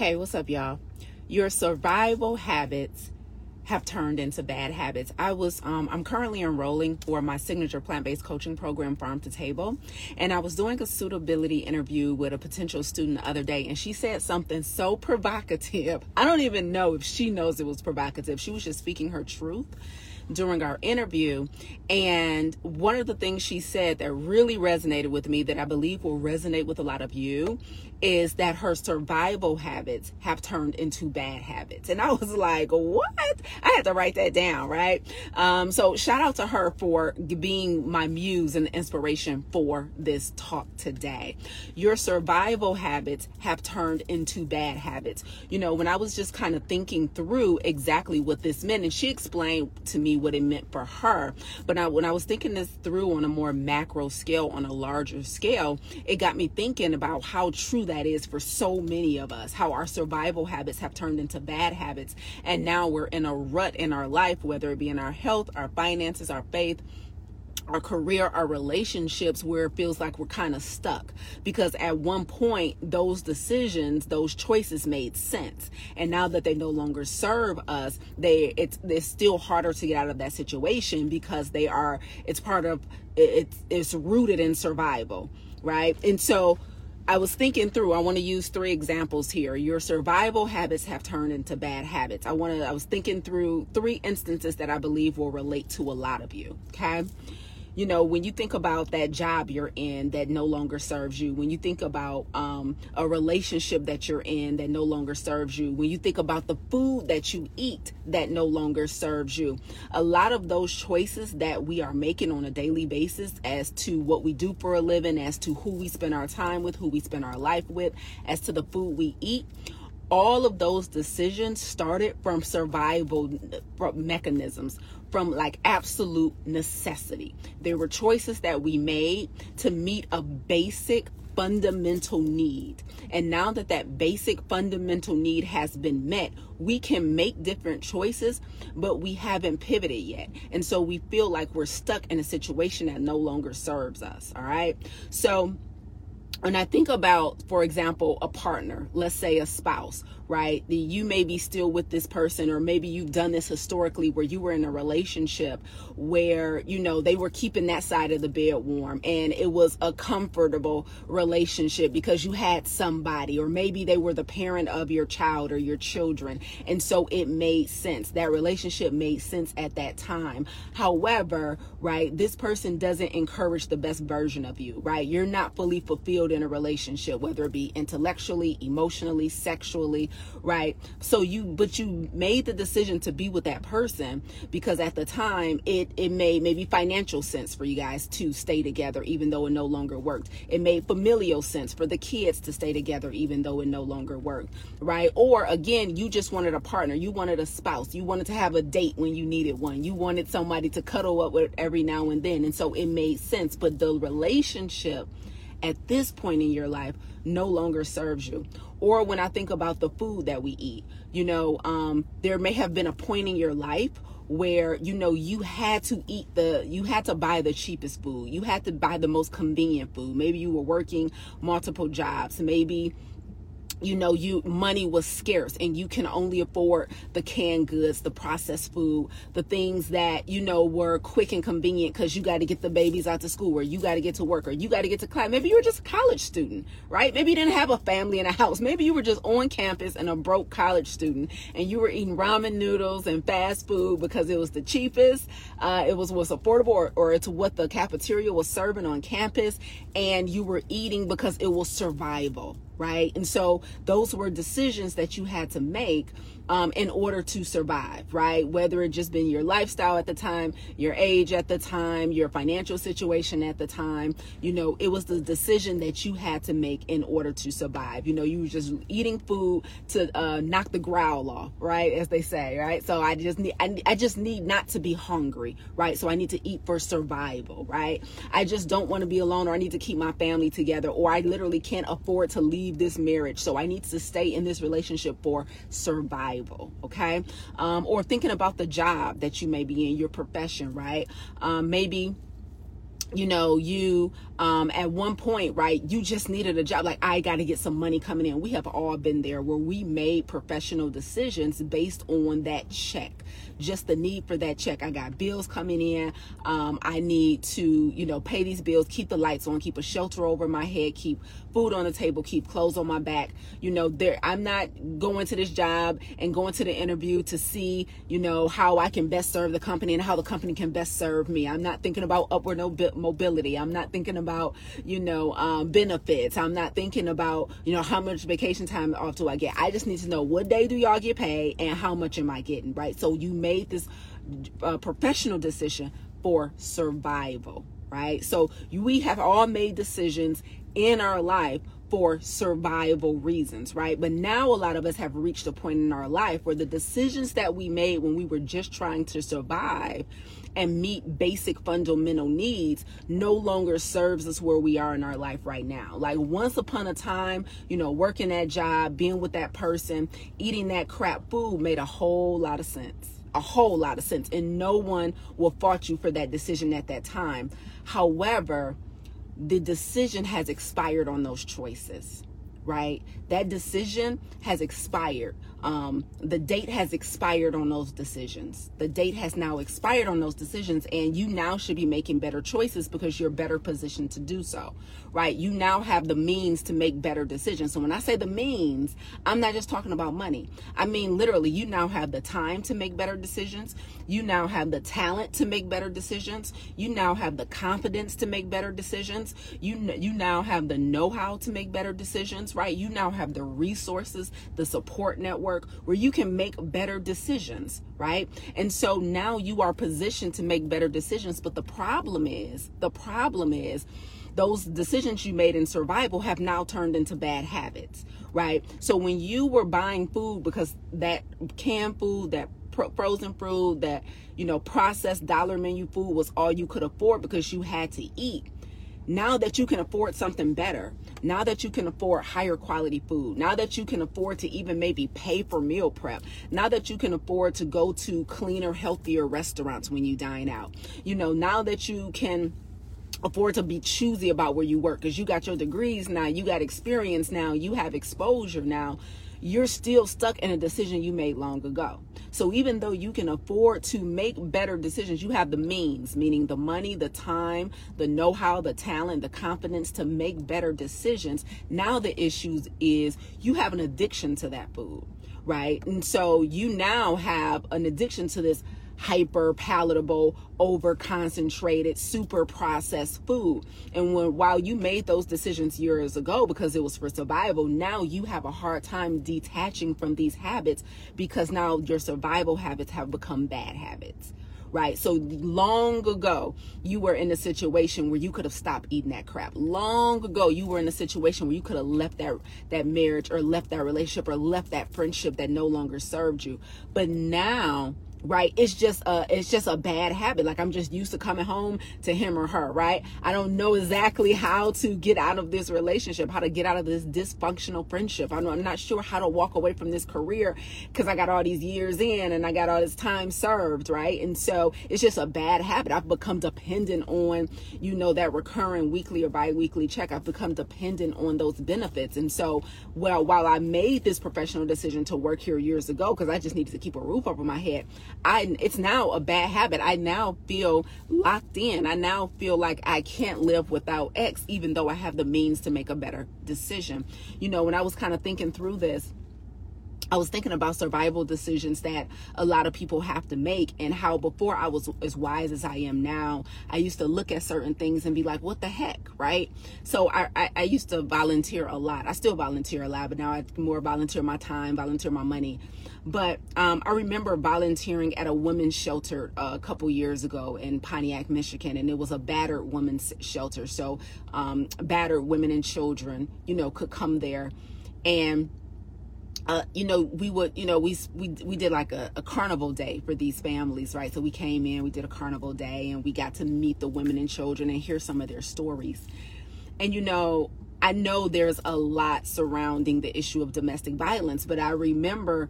Hey, what's up, y'all? Your survival habits have turned into bad habits. I was um, I'm currently enrolling for my signature plant-based coaching program Farm to Table, and I was doing a suitability interview with a potential student the other day and she said something so provocative. I don't even know if she knows it was provocative. She was just speaking her truth during our interview. And one of the things she said that really resonated with me, that I believe will resonate with a lot of you, is that her survival habits have turned into bad habits. And I was like, what? I had to write that down, right? Um, so shout out to her for being my muse and inspiration for this talk today. Your survival habits have turned into bad habits. You know, when I was just kind of thinking through exactly what this meant, and she explained to me what it meant for her, but I, when I was thinking this through on a more macro scale, on a larger scale, it got me thinking about how true that is for so many of us, how our survival habits have turned into bad habits. And now we're in a rut in our life, whether it be in our health, our finances, our faith, our career, our relationships, where it feels like we're kind of stuck. Because at one point, those decisions, those choices made sense. And now that they no longer serve us, they it's it's still harder to get out of that situation because they are it's part of it's it's rooted in survival, right? And so I was thinking through, I want to use three examples here. Your survival habits have turned into bad habits. I want to I was thinking through three instances that I believe will relate to a lot of you, okay? You know when you think about that job you're in that no longer serves you when you think about um, a relationship that you're in that no longer serves you when you think about the food that you eat that no longer serves you a lot of those choices that we are making on a daily basis as to what we do for a living as to who we spend our time with who we spend our life with as to the food we eat all of those decisions started from survival mechanisms from like absolute necessity. There were choices that we made to meet a basic fundamental need. And now that that basic fundamental need has been met, we can make different choices, but we haven't pivoted yet. And so we feel like we're stuck in a situation that no longer serves us. All right. So, when I think about, for example, a partner, let's say a spouse, right? You may be still with this person, or maybe you've done this historically where you were in a relationship where, you know, they were keeping that side of the bed warm and it was a comfortable relationship because you had somebody, or maybe they were the parent of your child or your children. And so it made sense. That relationship made sense at that time. However, right, this person doesn't encourage the best version of you, right? You're not fully fulfilled in a relationship, whether it be intellectually, emotionally, sexually, right? So you, but you made the decision to be with that person because at the time it it made maybe financial sense for you guys to stay together, even though it no longer worked. It made familial sense for the kids to stay together, even though it no longer worked, right? Or again, you just wanted a partner, you wanted a spouse, you wanted to have a date when you needed one, you wanted somebody to cuddle up with every now and then, and so it made sense. But the relationship at this point in your life no longer serves you. Or when I think about the food that we eat, you know, um, there may have been a point in your life where you know you had to eat the you had to buy the cheapest food. You had to buy the most convenient food. Maybe you were working multiple jobs. Maybe you know you money was scarce and you can only afford the canned goods the processed food the things that you know were quick and convenient because you got to get the babies out to school or you got to get to work or you got to get to class. Maybe you were just a college student right? Maybe you didn't have a family in a house. Maybe you were just on campus and a broke college student and you were eating ramen noodles and fast food because it was the cheapest uh, it was was affordable or, or it's what the cafeteria was serving on campus and you were eating because it was survival right? And so those were decisions that you had to make um, in order to survive, right? Whether it just been your lifestyle at the time, your age at the time, your financial situation at the time, you know, it was the decision that you had to make in order to survive. You know, you were just eating food to uh, knock the growl off, right? As they say, right? So I just need, I, I just need not to be hungry, right? So I need to eat for survival, right? I just don't want to be alone or I need to keep my family together or I literally can't afford to leave this marriage. So I need to stay in this relationship for survival okay? Um, or thinking about the job that you may be in, your profession, right? Um, maybe you know you um at one point right you just needed a job. Like i got to get some money coming in. We have all been there where we made professional decisions based on that check. Just the need for that check. I got bills coming in. Um i need to you know pay these bills keep the lights on keep a shelter over my head keep food on the table keep clothes on my back. You know there i'm not going to this job and going to the interview to see you know how i can best serve the company and how the company can best serve me. I'm not thinking about upward mobility i'm not thinking about you know um, benefits. I'm not thinking about you know how much vacation time off do i get? I just need to know what day do y'all get paid and how much am i getting right? So you made this uh, professional decision for survival right? So we have all made decisions in our life for survival reasons, right? But now a lot of us have reached a point in our life where the decisions that we made when we were just trying to survive and meet basic fundamental needs no longer serves us where we are in our life right now. Like once upon a time, you know, working that job, being with that person, eating that crap food made a whole lot of sense. A whole lot of sense. And no one will fault you for that decision at that time. However, the decision has expired on those choices, right? That decision has expired um, the date has expired on those decisions. The date has now expired on those decisions, and you now should be making better choices because you're better positioned to do so, right? You now have the means to make better decisions. So when I say the means, I'm not just talking about money. I mean, literally, you now have the time to make better decisions. You now have the talent to make better decisions. You now have the confidence to make better decisions. You you now have the know-how to make better decisions, right? You now have the resources, the support network where you can make better decisions, right? And so now you are positioned to make better decisions. But the problem is, the problem is, those decisions you made in survival have now turned into bad habits, right? So when you were buying food because that canned food, that frozen food, that you know processed dollar menu food was all you could afford because you had to eat now that you can afford something better, now that you can afford higher quality food, now that you can afford to even maybe pay for meal prep, now that you can afford to go to cleaner, healthier restaurants when you dine out, you know, now that you can afford to be choosy about where you work because you got your degrees now, you got experience now, you have exposure now you're still stuck in a decision you made long ago. So even though you can afford to make better decisions, you have the means, meaning the money, the time, the know-how, the talent, the confidence to make better decisions. Now the issues is you have an addiction to that food, right? And so you now have an addiction to this hyper palatable, over concentrated, super processed food. And when while you made those decisions years ago because it was for survival, now you have a hard time detaching from these habits because now your survival habits have become bad habits right? So long ago, you were in a situation where you could have stopped eating that crap. Long ago, you were in a situation where you could have left that that marriage or left that relationship or left that friendship that no longer served you. But now right? It's just a it's just a bad habit. Like i'm just used to coming home to him or her right? I don't know exactly how to get out of this relationship how to get out of this dysfunctional friendship. I'm, I'm not sure how to walk away from this career because i got all these years in and i got all this time served right? And so it's just a bad habit. I've become dependent on you know that recurring weekly or bi-weekly check. I've become dependent on those benefits. And so well while i made this professional decision to work here years ago because i just needed to keep a roof over my head I it's now a bad habit. I now feel locked in. I now feel like I can't live without X even though I have the means to make a better decision. You know, when I was kind of thinking through this, I was thinking about survival decisions that a lot of people have to make, and how before I was as wise as I am now, I used to look at certain things and be like, what the heck, right? So I, I, I used to volunteer a lot. I still volunteer a lot, but now I more volunteer my time, volunteer my money. But um, I remember volunteering at a women's shelter uh, a couple years ago in Pontiac, Michigan, and it was a battered women's shelter. So um, battered women and children, you know, could come there and uh, you know, we would, you know, we we we did like a, a, carnival day for these families, right? So we came in, we did a carnival day, and we got to meet the women and children and hear some of their stories. And you know, I know there's a lot surrounding the issue of domestic violence, but I remember,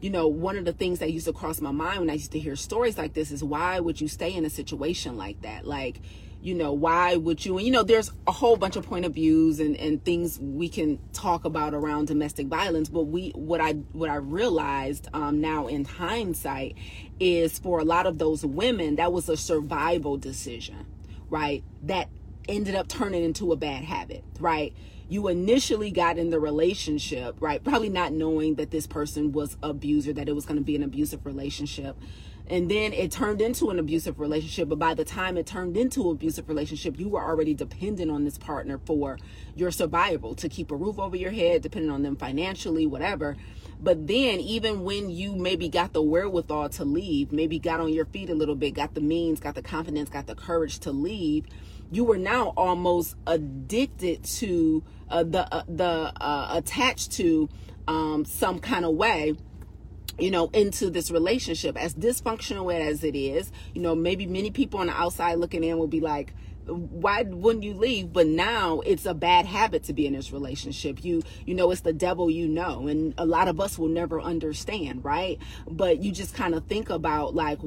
you know, one of the things that used to cross my mind when I used to hear stories like this is why would you stay in a situation like that? Like, you know why would you and you know there's a whole bunch of point of views and and things we can talk about around domestic violence but we what i what i realized um, now in hindsight is for a lot of those women that was a survival decision right? That ended up turning into a bad habit right? You initially got in the relationship right? Probably not knowing that this person was abuser that it was going to be an abusive relationship and then it turned into an abusive relationship but by the time it turned into an abusive relationship you were already dependent on this partner for your survival to keep a roof over your head depending on them financially whatever. But then even when you maybe got the wherewithal to leave maybe got on your feet a little bit got the means got the confidence got the courage to leave you were now almost addicted to uh, the uh, the uh, attached to um, some kind of way you know, into this relationship. As dysfunctional as it is, you know, maybe many people on the outside looking in will be like, why wouldn't you leave? But now it's a bad habit to be in this relationship. You you know it's the devil you know and a lot of us will never understand right? But you just kind of think about like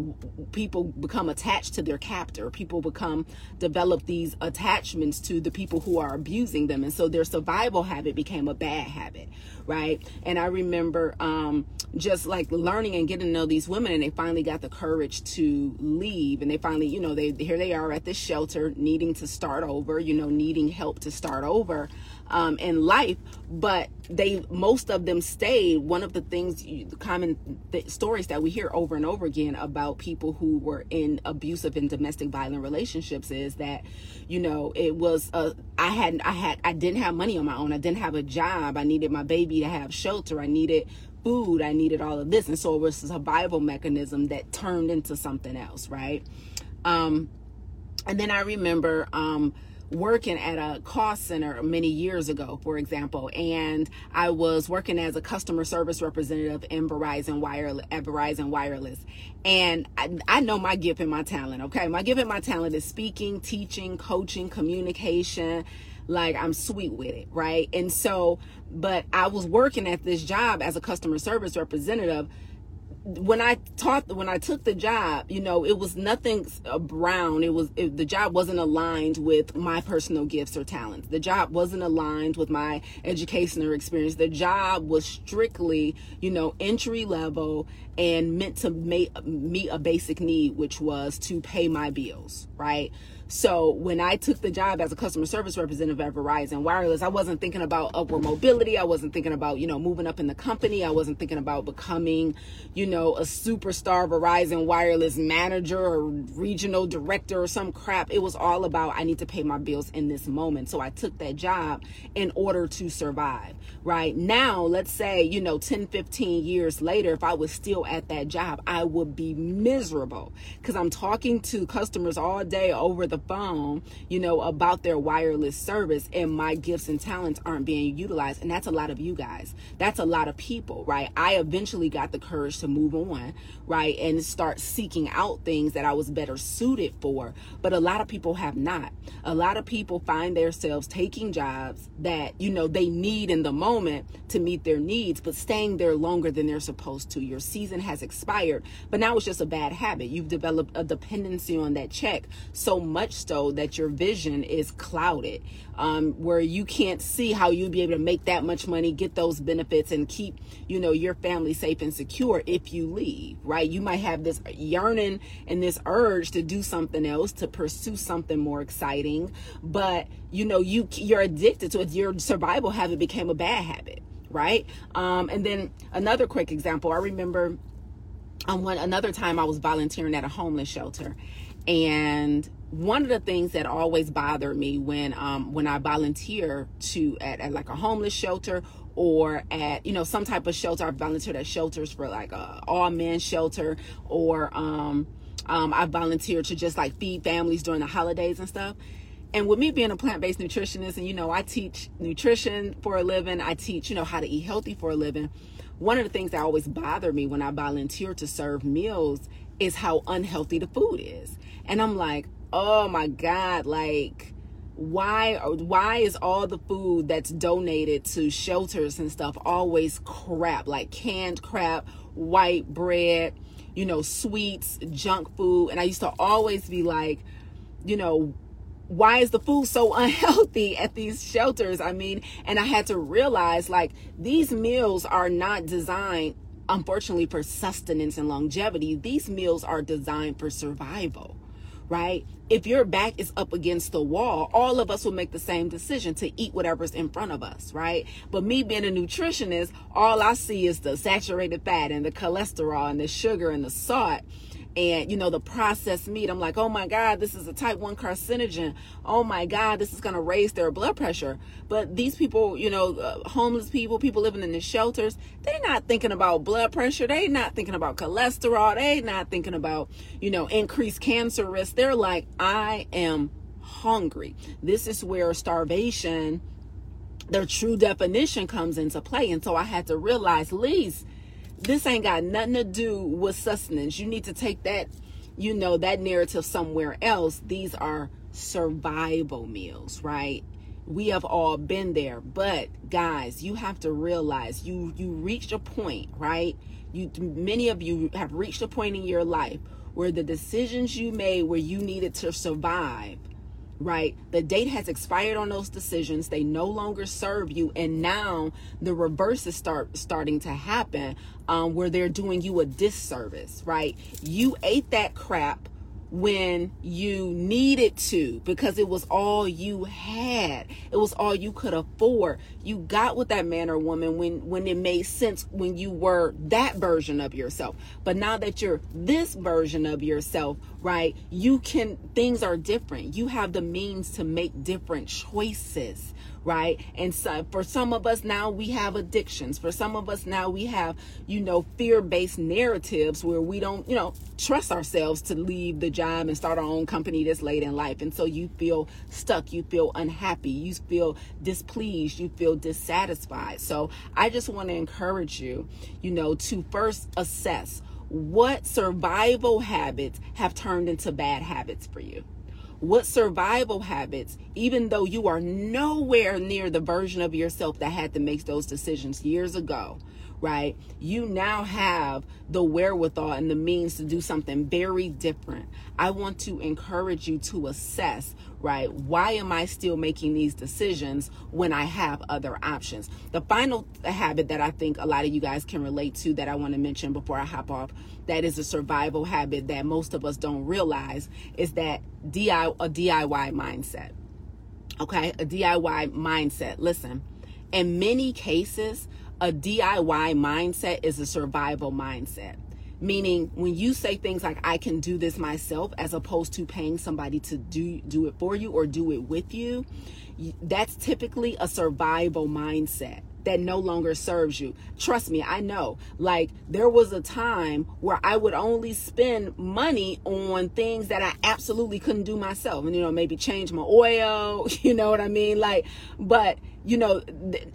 people become attached to their captor. People become develop these attachments to the people who are abusing them. And so their survival habit became a bad habit right? And i remember um just like learning and getting to know these women and they finally got the courage to leave. And they finally you know they here they are at this shelter needing to start over, you know, needing help to start over um, in life. But they, most of them stayed. One of the things, common th- stories that we hear over and over again about people who were in abusive and domestic violent relationships is that, you know, it was, a, I had, I had, I didn't have money on my own. I didn't have a job. I needed my baby to have shelter. I needed food. I needed all of this. And so it was a survival mechanism that turned into something else, right? Um, and then I remember um, working at a call center many years ago, for example, and I was working as a customer service representative in Verizon Wireless at Verizon Wireless. And I, I know my gift and my talent, okay? My gift and my talent is speaking, teaching, coaching, communication. Like I'm sweet with it, right? And so, but I was working at this job as a customer service representative when I taught when I took the job, you know, it was nothing uh, brown. It was it, the job wasn't aligned with my personal gifts or talents. The job wasn't aligned with my education or experience. The job was strictly, you know, entry level and meant to make, meet a basic need, which was to pay my bills, right? So when I took the job as a customer service representative at Verizon Wireless, I wasn't thinking about upward mobility. I wasn't thinking about, you know, moving up in the company. I wasn't thinking about becoming, you know, a superstar Verizon Wireless manager or regional director or some crap. It was all about I need to pay my bills in this moment. So I took that job in order to survive, right? Now, let's say, you know, 10, 15 years later, if I was still at that job, I would be miserable because I'm talking to customers all day over the phone, you know, about their wireless service and my gifts and talents aren't being utilized. And that's a lot of you guys. That's a lot of people, right? I eventually got the courage to move on, right? And start seeking out things that I was better suited for. But a lot of people have not. A lot of people find themselves taking jobs that, you know, they need in the moment to meet their needs, but staying there longer than they're supposed to. Your season has expired, but now it's just a bad habit. You've developed a dependency on that check so much much so that your vision is clouded, um, where you can't see how you'd be able to make that much money, get those benefits, and keep you know your family safe and secure if you leave. Right? You might have this yearning and this urge to do something else, to pursue something more exciting, but you know you you're addicted to it. Your survival habit became a bad habit right? Um, and then another quick example, I remember um, one another time I was volunteering at a homeless shelter, and one of the things that always bothered me when um when I volunteer to at, at like a homeless shelter or at you know some type of shelter I volunteered at shelters for like a all men shelter or um um I volunteered to just like feed families during the holidays and stuff. And with me being a plant-based nutritionist and you know I teach nutrition for a living I teach you know how to eat healthy for a living one of the things that always bothered me when I volunteer to serve meals is how unhealthy the food is. And I'm like oh my god like why why is all the food that's donated to shelters and stuff always crap like canned crap white bread you know sweets junk food and i used to always be like you know why is the food so unhealthy at these shelters? I mean, and I had to realize like these meals are not designed, unfortunately, for sustenance and longevity. These meals are designed for survival, right? If your back is up against the wall, all of us will make the same decision to eat whatever's in front of us, right? But me being a nutritionist, all I see is the saturated fat and the cholesterol and the sugar and the salt and you know the processed meat. I'm like oh my god this is a type 1 carcinogen. Oh my god this is going to raise their blood pressure. But these people you know uh, homeless people people living in the shelters they're not thinking about blood pressure. They're not thinking about cholesterol. They're not thinking about you know increased cancer risk. They're like i am hungry. This is where starvation their true definition comes into play. And so i had to realize least this ain't got nothing to do with sustenance. You need to take that, you know, that narrative somewhere else. These are survival meals, right? We have all been there, but guys, you have to realize you you reached a point, right? You many of you have reached a point in your life where the decisions you made where you needed to survive right? The date has expired on those decisions. They no longer serve you, and now the reverse is start starting to happen, um, where they're doing you a disservice, right? You ate that crap when you needed to because it was all you had. It was all you could afford. You got with that man or woman when when it made sense when you were that version of yourself. But now that you're this version of yourself right you can things are different. You have the means to make different choices right? And so for some of us now we have addictions. For some of us now we have, you know, fear-based narratives where we don't, you know, trust ourselves to leave the job and start our own company this late in life. And so you feel stuck, you feel unhappy, you feel displeased, you feel dissatisfied. So I just want to encourage you, you know, to first assess what survival habits have turned into bad habits for you what survival habits, even though you are nowhere near the version of yourself that had to make those decisions years ago, right? You now have the wherewithal and the means to do something very different. I want to encourage you to assess, right? Why am I still making these decisions when I have other options? The final habit that I think a lot of you guys can relate to that I want to mention before I hop off, that is a survival habit that most of us don't realize is that DIY a DIY mindset. Okay? A DIY mindset. Listen, in many cases, a DIY mindset is a survival mindset. Meaning when you say things like I can do this myself as opposed to paying somebody to do do it for you or do it with you, that's typically a survival mindset that no longer serves you. Trust me, I know. Like there was a time where I would only spend money on things that I absolutely couldn't do myself. And you know, maybe change my oil, you know what I mean? Like but you know, th-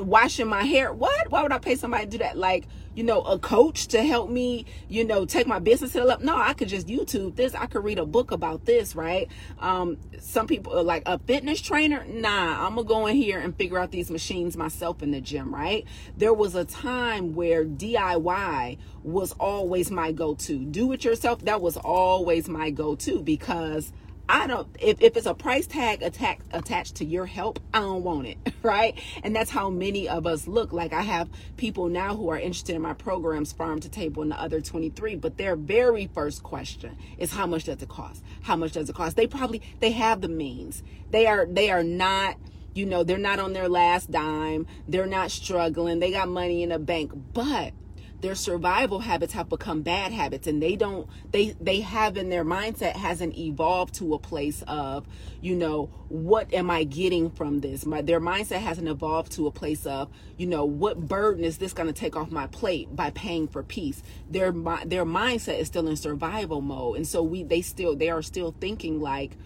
washing my hair. What? Why would I pay somebody to do that? Like, you know, a coach to help me, you know, take my business to the level. No, I could just YouTube this. I could read a book about this, right? Um, some people like a fitness trainer. Nah, I'm gonna go in here and figure out these machines myself in the gym, right? There was a time where DIY was always my go-to. Do it yourself. That was always my go-to because I don't if, if it's a price tag attack, attached to your help, I don't want it, right? And that's how many of us look. Like I have people now who are interested in my programs, Farm to Table and the other 23, but their very first question is how much does it cost? How much does it cost? They probably they have the means. They are they are not you know, they're not on their last dime. They're not struggling. They got money in the bank, but their survival habits have become bad habits and they don't they they have in their mindset hasn't evolved to a place of you know what am i getting from this my their mindset hasn't evolved to a place of you know what burden is this going to take off my plate by paying for peace their their mindset is still in survival mode and so we they still they are still thinking like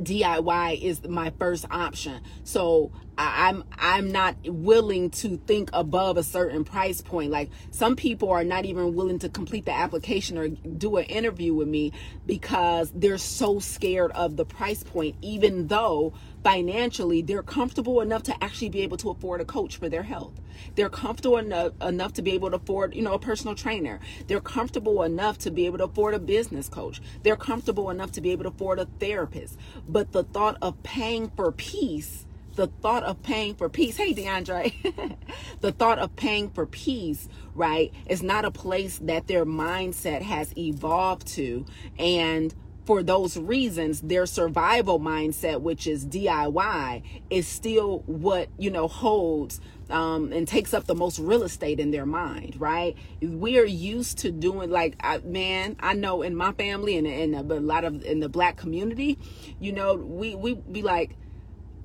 DIY is my first option. So I'm I'm not willing to think above a certain price point. Like some people are not even willing to complete the application or do an interview with me because they're so scared of the price point, even though financially they're comfortable enough to actually be able to afford a coach for their health. They're comfortable enough enough to be able to afford, you know, a personal trainer. They're comfortable enough to be able to afford a business coach. They're comfortable enough to be able to afford a therapist. But the thought of paying for peace the thought of paying for peace, hey DeAndre, the thought of paying for peace, right, is not a place that their mindset has evolved to. And for those reasons, their survival mindset, which is DIY, is still what, you know, holds um, and takes up the most real estate in their mind, right? We are used to doing like, I, man, I know in my family and in a lot of in the black community, you know, we we be like,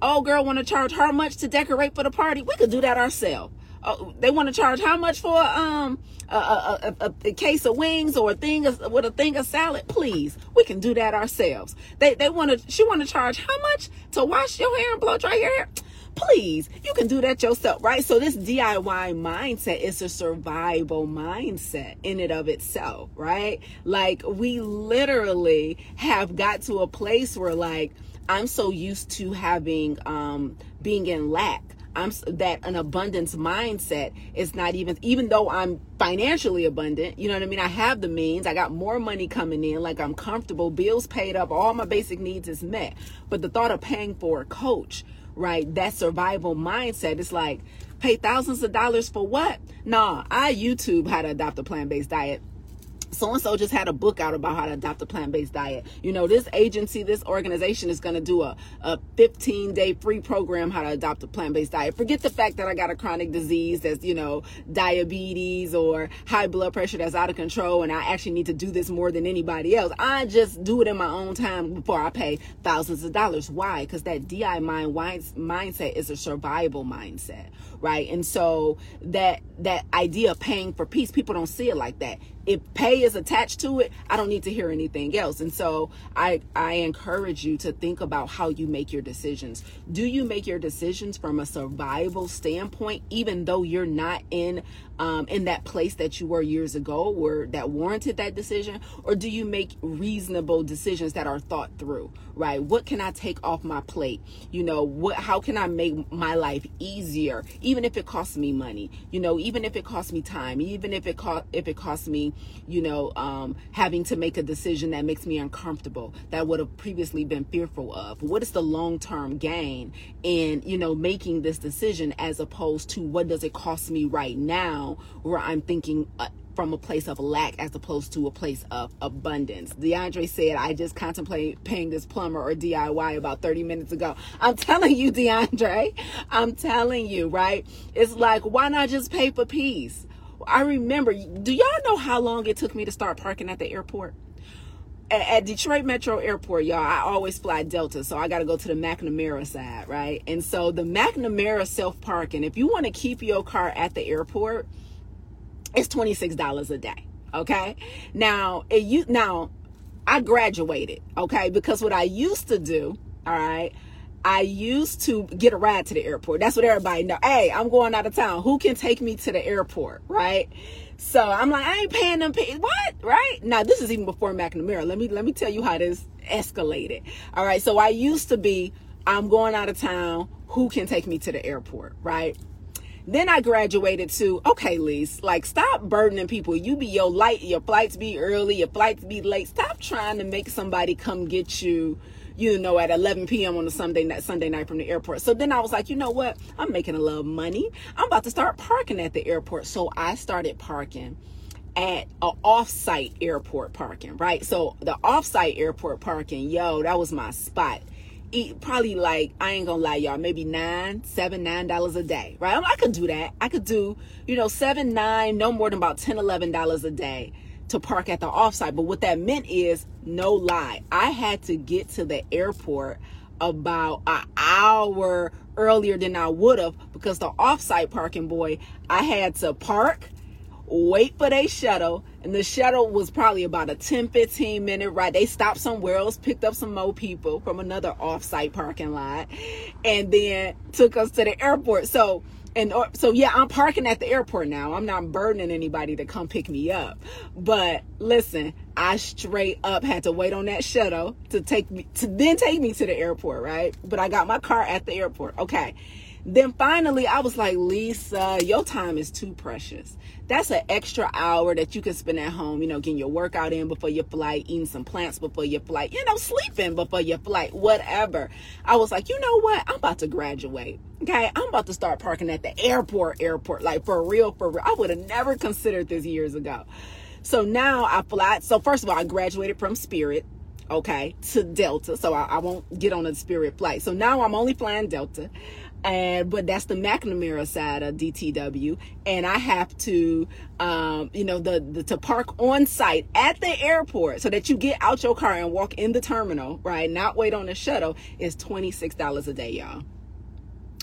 oh girl want to charge how much to decorate for the party we could do that ourselves. Oh, they want to charge how much for um a, a, a, a, case of wings or a thing of, with a thing of salad? Please we can do that ourselves. They they want to she want to charge how much to wash your hair and blow dry your hair? Please you can do that yourself right? So this diy mindset is a survival mindset in and of itself right? Like we literally have got to a place where like I'm so used to having um, being in lack. I'm that an abundance mindset is not even even though I'm financially abundant, you know what I mean? I have the means, I got more money coming in, like I'm comfortable, bills paid up, all my basic needs is met. But the thought of paying for a coach, right? That survival mindset is like pay thousands of dollars for what? Nah, I YouTube how to adopt a plant-based diet so and so just had a book out about how to adopt a plant-based diet. You know this agency this organization is going to do a, a 15 day free program how to adopt a plant-based diet. Forget the fact that i got a chronic disease that's you know diabetes or high blood pressure that's out of control and i actually need to do this more than anybody else. I just do it in my own time before i pay thousands of dollars. Why? Because that di mind mindset is a survival mindset right and so that that idea of paying for peace people don't see it like that if pay is attached to it, I don't need to hear anything else. And so I I encourage you to think about how you make your decisions. Do you make your decisions from a survival standpoint, even though you're not in um, in that place that you were years ago, or that warranted that decision, or do you make reasonable decisions that are thought through? Right? What can I take off my plate? You know, what? How can I make my life easier, even if it costs me money? You know, even if it costs me time, even if it cost if it costs me you know, um, having to make a decision that makes me uncomfortable, that would have previously been fearful of? What is the long term gain in, you know, making this decision as opposed to what does it cost me right now, where I'm thinking, uh, from a place of lack as opposed to a place of abundance. DeAndre said, I just contemplate paying this plumber or DIY about 30 minutes ago. I'm telling you, DeAndre, I'm telling you, right? It's like, why not just pay for peace? I remember, do y'all know how long it took me to start parking at the airport? At, Detroit Metro Airport, y'all, I always fly Delta, so I got to go to the McNamara side, right? And so the McNamara self parking, if you want to keep your car at the airport, it's $26 a day. Okay. Now, it, you, now I graduated. Okay. Because what I used to do, all right, I used to get a ride to the airport. That's what everybody know. Hey, I'm going out of town. Who can take me to the airport? Right. So I'm like, I ain't paying them. Pay- what? Right now, this is even before McNamara. Let me let me tell you how this escalated. All right. So I used to be, I'm going out of town. Who can take me to the airport? Right. Then I graduated to, okay, Lise, like stop burdening people. You be your light, your flights be early, your flights be late. Stop trying to make somebody come get you you know, at 11 p.m. on a Sunday night, Sunday night from the airport. So then I was like, you know what? I'm making a little money. I'm about to start parking at the airport. So I started parking at a off-site airport parking, right? So the off-site airport parking, yo, that was my spot. Eat probably like I ain't gonna lie, y'all, maybe nine, seven, nine dollars a day, right? I could do that. I could do, you know, seven, nine, no more than about ten, eleven dollars a day to park at the offsite. But what that meant is, no lie, I had to get to the airport about an hour earlier than I would have because the offsite parking boy, I had to park wait for their shuttle. And the shuttle was probably about a 10, 15 minute ride. They stopped somewhere else, picked up some more people from another off-site parking lot, and then took us to the airport. So and uh, so yeah i'm parking at the airport now. I'm not burdening anybody to come pick me up. But listen i straight up had to wait on that shuttle to take me to then take me to the airport right? But i got my car at the airport. Okay then finally, I was like, Lisa, your time is too precious. That's an extra hour that you can spend at home, you know, getting your workout in before your flight, eating some plants before your flight, you know, sleeping before your flight, whatever. I was like, you know what? I'm about to graduate. Okay. I'm about to start parking at the airport, airport, like for real, for real. I would have never considered this years ago. So now I fly. So, first of all, I graduated from Spirit okay, to Delta. So I, I, won't get on a Spirit flight. So now I'm only flying Delta and but that's the McNamara side of DTW, and I have to, um, you know, the, the to park on site at the airport so that you get out your car and walk in the terminal, right? Not wait on a shuttle is twenty six dollars a day, y'all.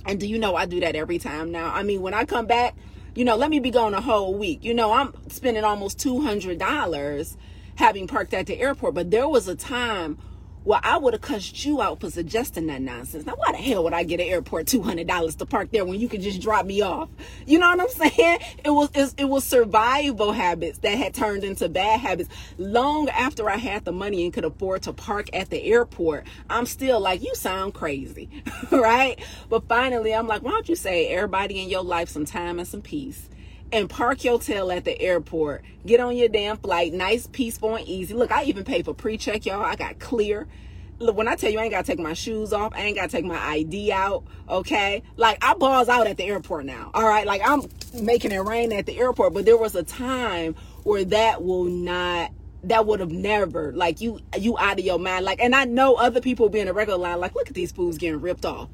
And do you know I do that every time now? I mean, when I come back, you know, let me be gone a whole week. You know, I'm spending almost two hundred dollars having parked at the airport, but there was a time well, I would have cussed you out for suggesting that nonsense. Now, why the hell would I get an airport two hundred dollars to park there when you could just drop me off? You know what I'm saying? It was it was survival habits that had turned into bad habits. Long after I had the money and could afford to park at the airport, I'm still like, you sound crazy, right? But finally, I'm like, why don't you say everybody in your life some time and some peace? And park your tail at the airport. Get on your damn flight, nice, peaceful, and easy. Look, I even paid for pre-check, y'all. I got clear. Look, when I tell you I ain't gotta take my shoes off, I ain't gotta take my ID out, okay? Like I balls out at the airport now. All right, like I'm making it rain at the airport, but there was a time where that will not that would have never like you you out of your mind. Like and i know other people being a regular line like look at these fools getting ripped off.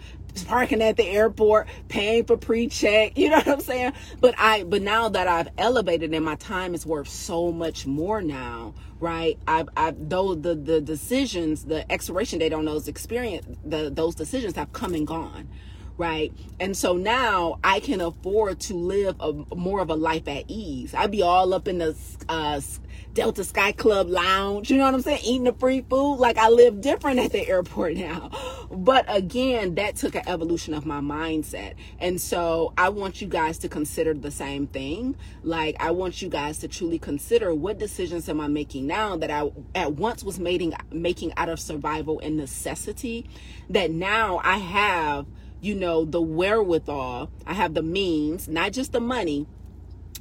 Parking at the airport paying for pre-check you know what i'm saying? But i but now that i've elevated and my time is worth so much more now right? I've i've those the the decisions the expiration date on those experience the those decisions have come and gone right? And so now I can afford to live a more of a life at ease. I'd be all up in the uh, Delta Sky Club lounge, you know what I'm saying? Eating the free food. Like I live different at the airport now. But again, that took an evolution of my mindset. And so I want you guys to consider the same thing. Like I want you guys to truly consider what decisions am I making now that I at once was making making out of survival and necessity that now I have you know, the wherewithal, I have the means, not just the money,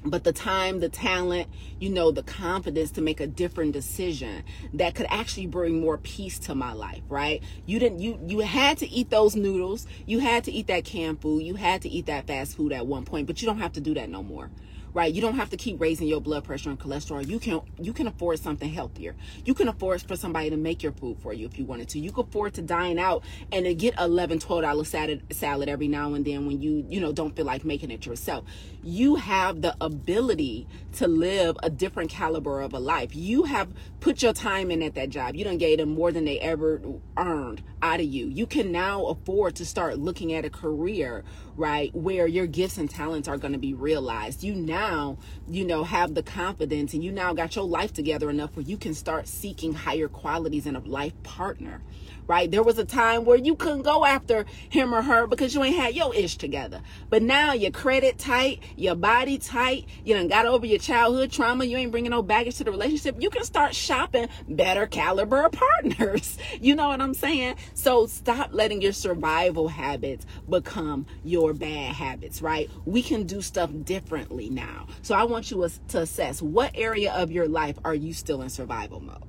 but the time, the talent, you know, the confidence to make a different decision that could actually bring more peace to my life, right? You didn't you you had to eat those noodles, you had to eat that canned food, you had to eat that fast food at one point, but you don't have to do that no more right? You don't have to keep raising your blood pressure and cholesterol. You can you can afford something healthier. You can afford for somebody to make your food for you if you wanted to. You can afford to dine out and to get 11 12 dollar salad salad every now and then when you you know don't feel like making it yourself. You have the ability to live a different caliber of a life. You have put your time in at that job. You don't gave them more than they ever earned out of you. You can now afford to start looking at a career, right, where your gifts and talents are going to be realized. You now now, you know, have the confidence and you now got your life together enough where you can start seeking higher qualities in a life partner right? There was a time where you couldn't go after him or her because you ain't had your ish together. But now your credit tight, your body tight, you done got over your childhood trauma, you ain't bringing no baggage to the relationship. You can start shopping better caliber partners. You know what I'm saying? So stop letting your survival habits become your bad habits, right? We can do stuff differently now. So I want you to assess what area of your life are you still in survival mode?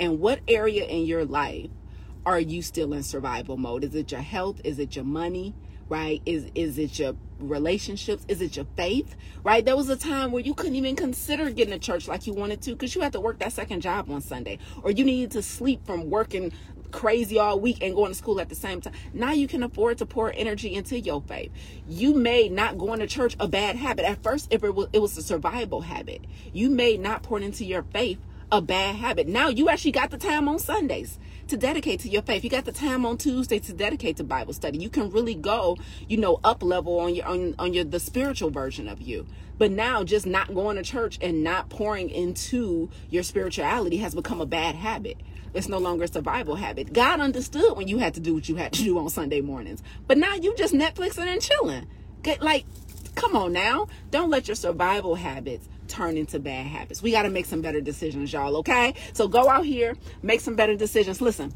And what area in your life are you still in survival mode? Is it your health? Is it your money? Right? Is is it your relationships? Is it your faith? Right? There was a time where you couldn't even consider getting to church like you wanted to because you had to work that second job on Sunday, or you needed to sleep from working crazy all week and going to school at the same time. Now you can afford to pour energy into your faith. You made not going to church a bad habit. At first, if it was it was a survival habit, you made not pouring into your faith a bad habit. Now you actually got the time on Sundays to dedicate to your faith. You got the time on Tuesday to dedicate to Bible study. You can really go, you know, up level on your on, on your the spiritual version of you. But now just not going to church and not pouring into your spirituality has become a bad habit. It's no longer a survival habit. God understood when you had to do what you had to do on Sunday mornings. But now you just Netflixing and chilling. Get like come on now. Don't let your survival habits turn into bad habits. We got to make some better decisions, y'all, okay? So go out here, make some better decisions. Listen,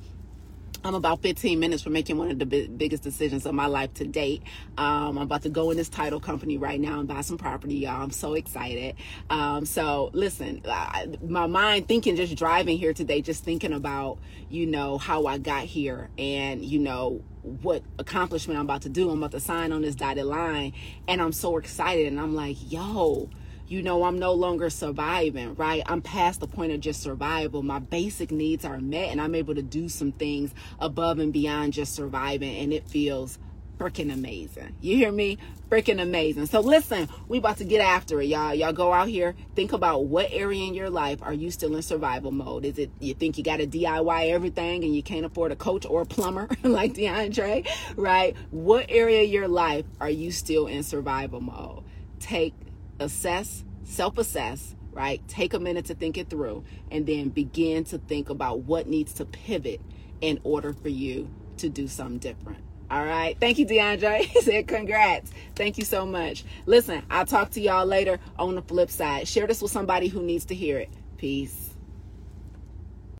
I'm about 15 minutes from making one of the biggest decisions of my life to date. Um, I'm about to go in this title company right now and buy some property, y'all. I'm so excited. Um, so listen, I, my mind thinking, just driving here today, just thinking about, you know, how I got here and, you know, what accomplishment I'm about to do. I'm about to sign on this dotted line and I'm so excited and I'm like, yo, you know, I'm no longer surviving, right? I'm past the point of just survival. My basic needs are met and I'm able to do some things above and beyond just surviving. And it feels freaking amazing. You hear me? Freaking amazing. So listen, we about to get after it, y'all. Y'all go out here, think about what area in your life are you still in survival mode? Is it you think you got to DIY everything and you can't afford a coach or a plumber like DeAndre, right? What area of your life are you still in survival mode? Take assess, self assess, right? Take a minute to think it through and then begin to think about what needs to pivot in order for you to do something different. All right. Thank you, DeAndre. He said, congrats. Thank you so much. Listen, I'll talk to y'all later on the flip side. Share this with somebody who needs to hear it. Peace.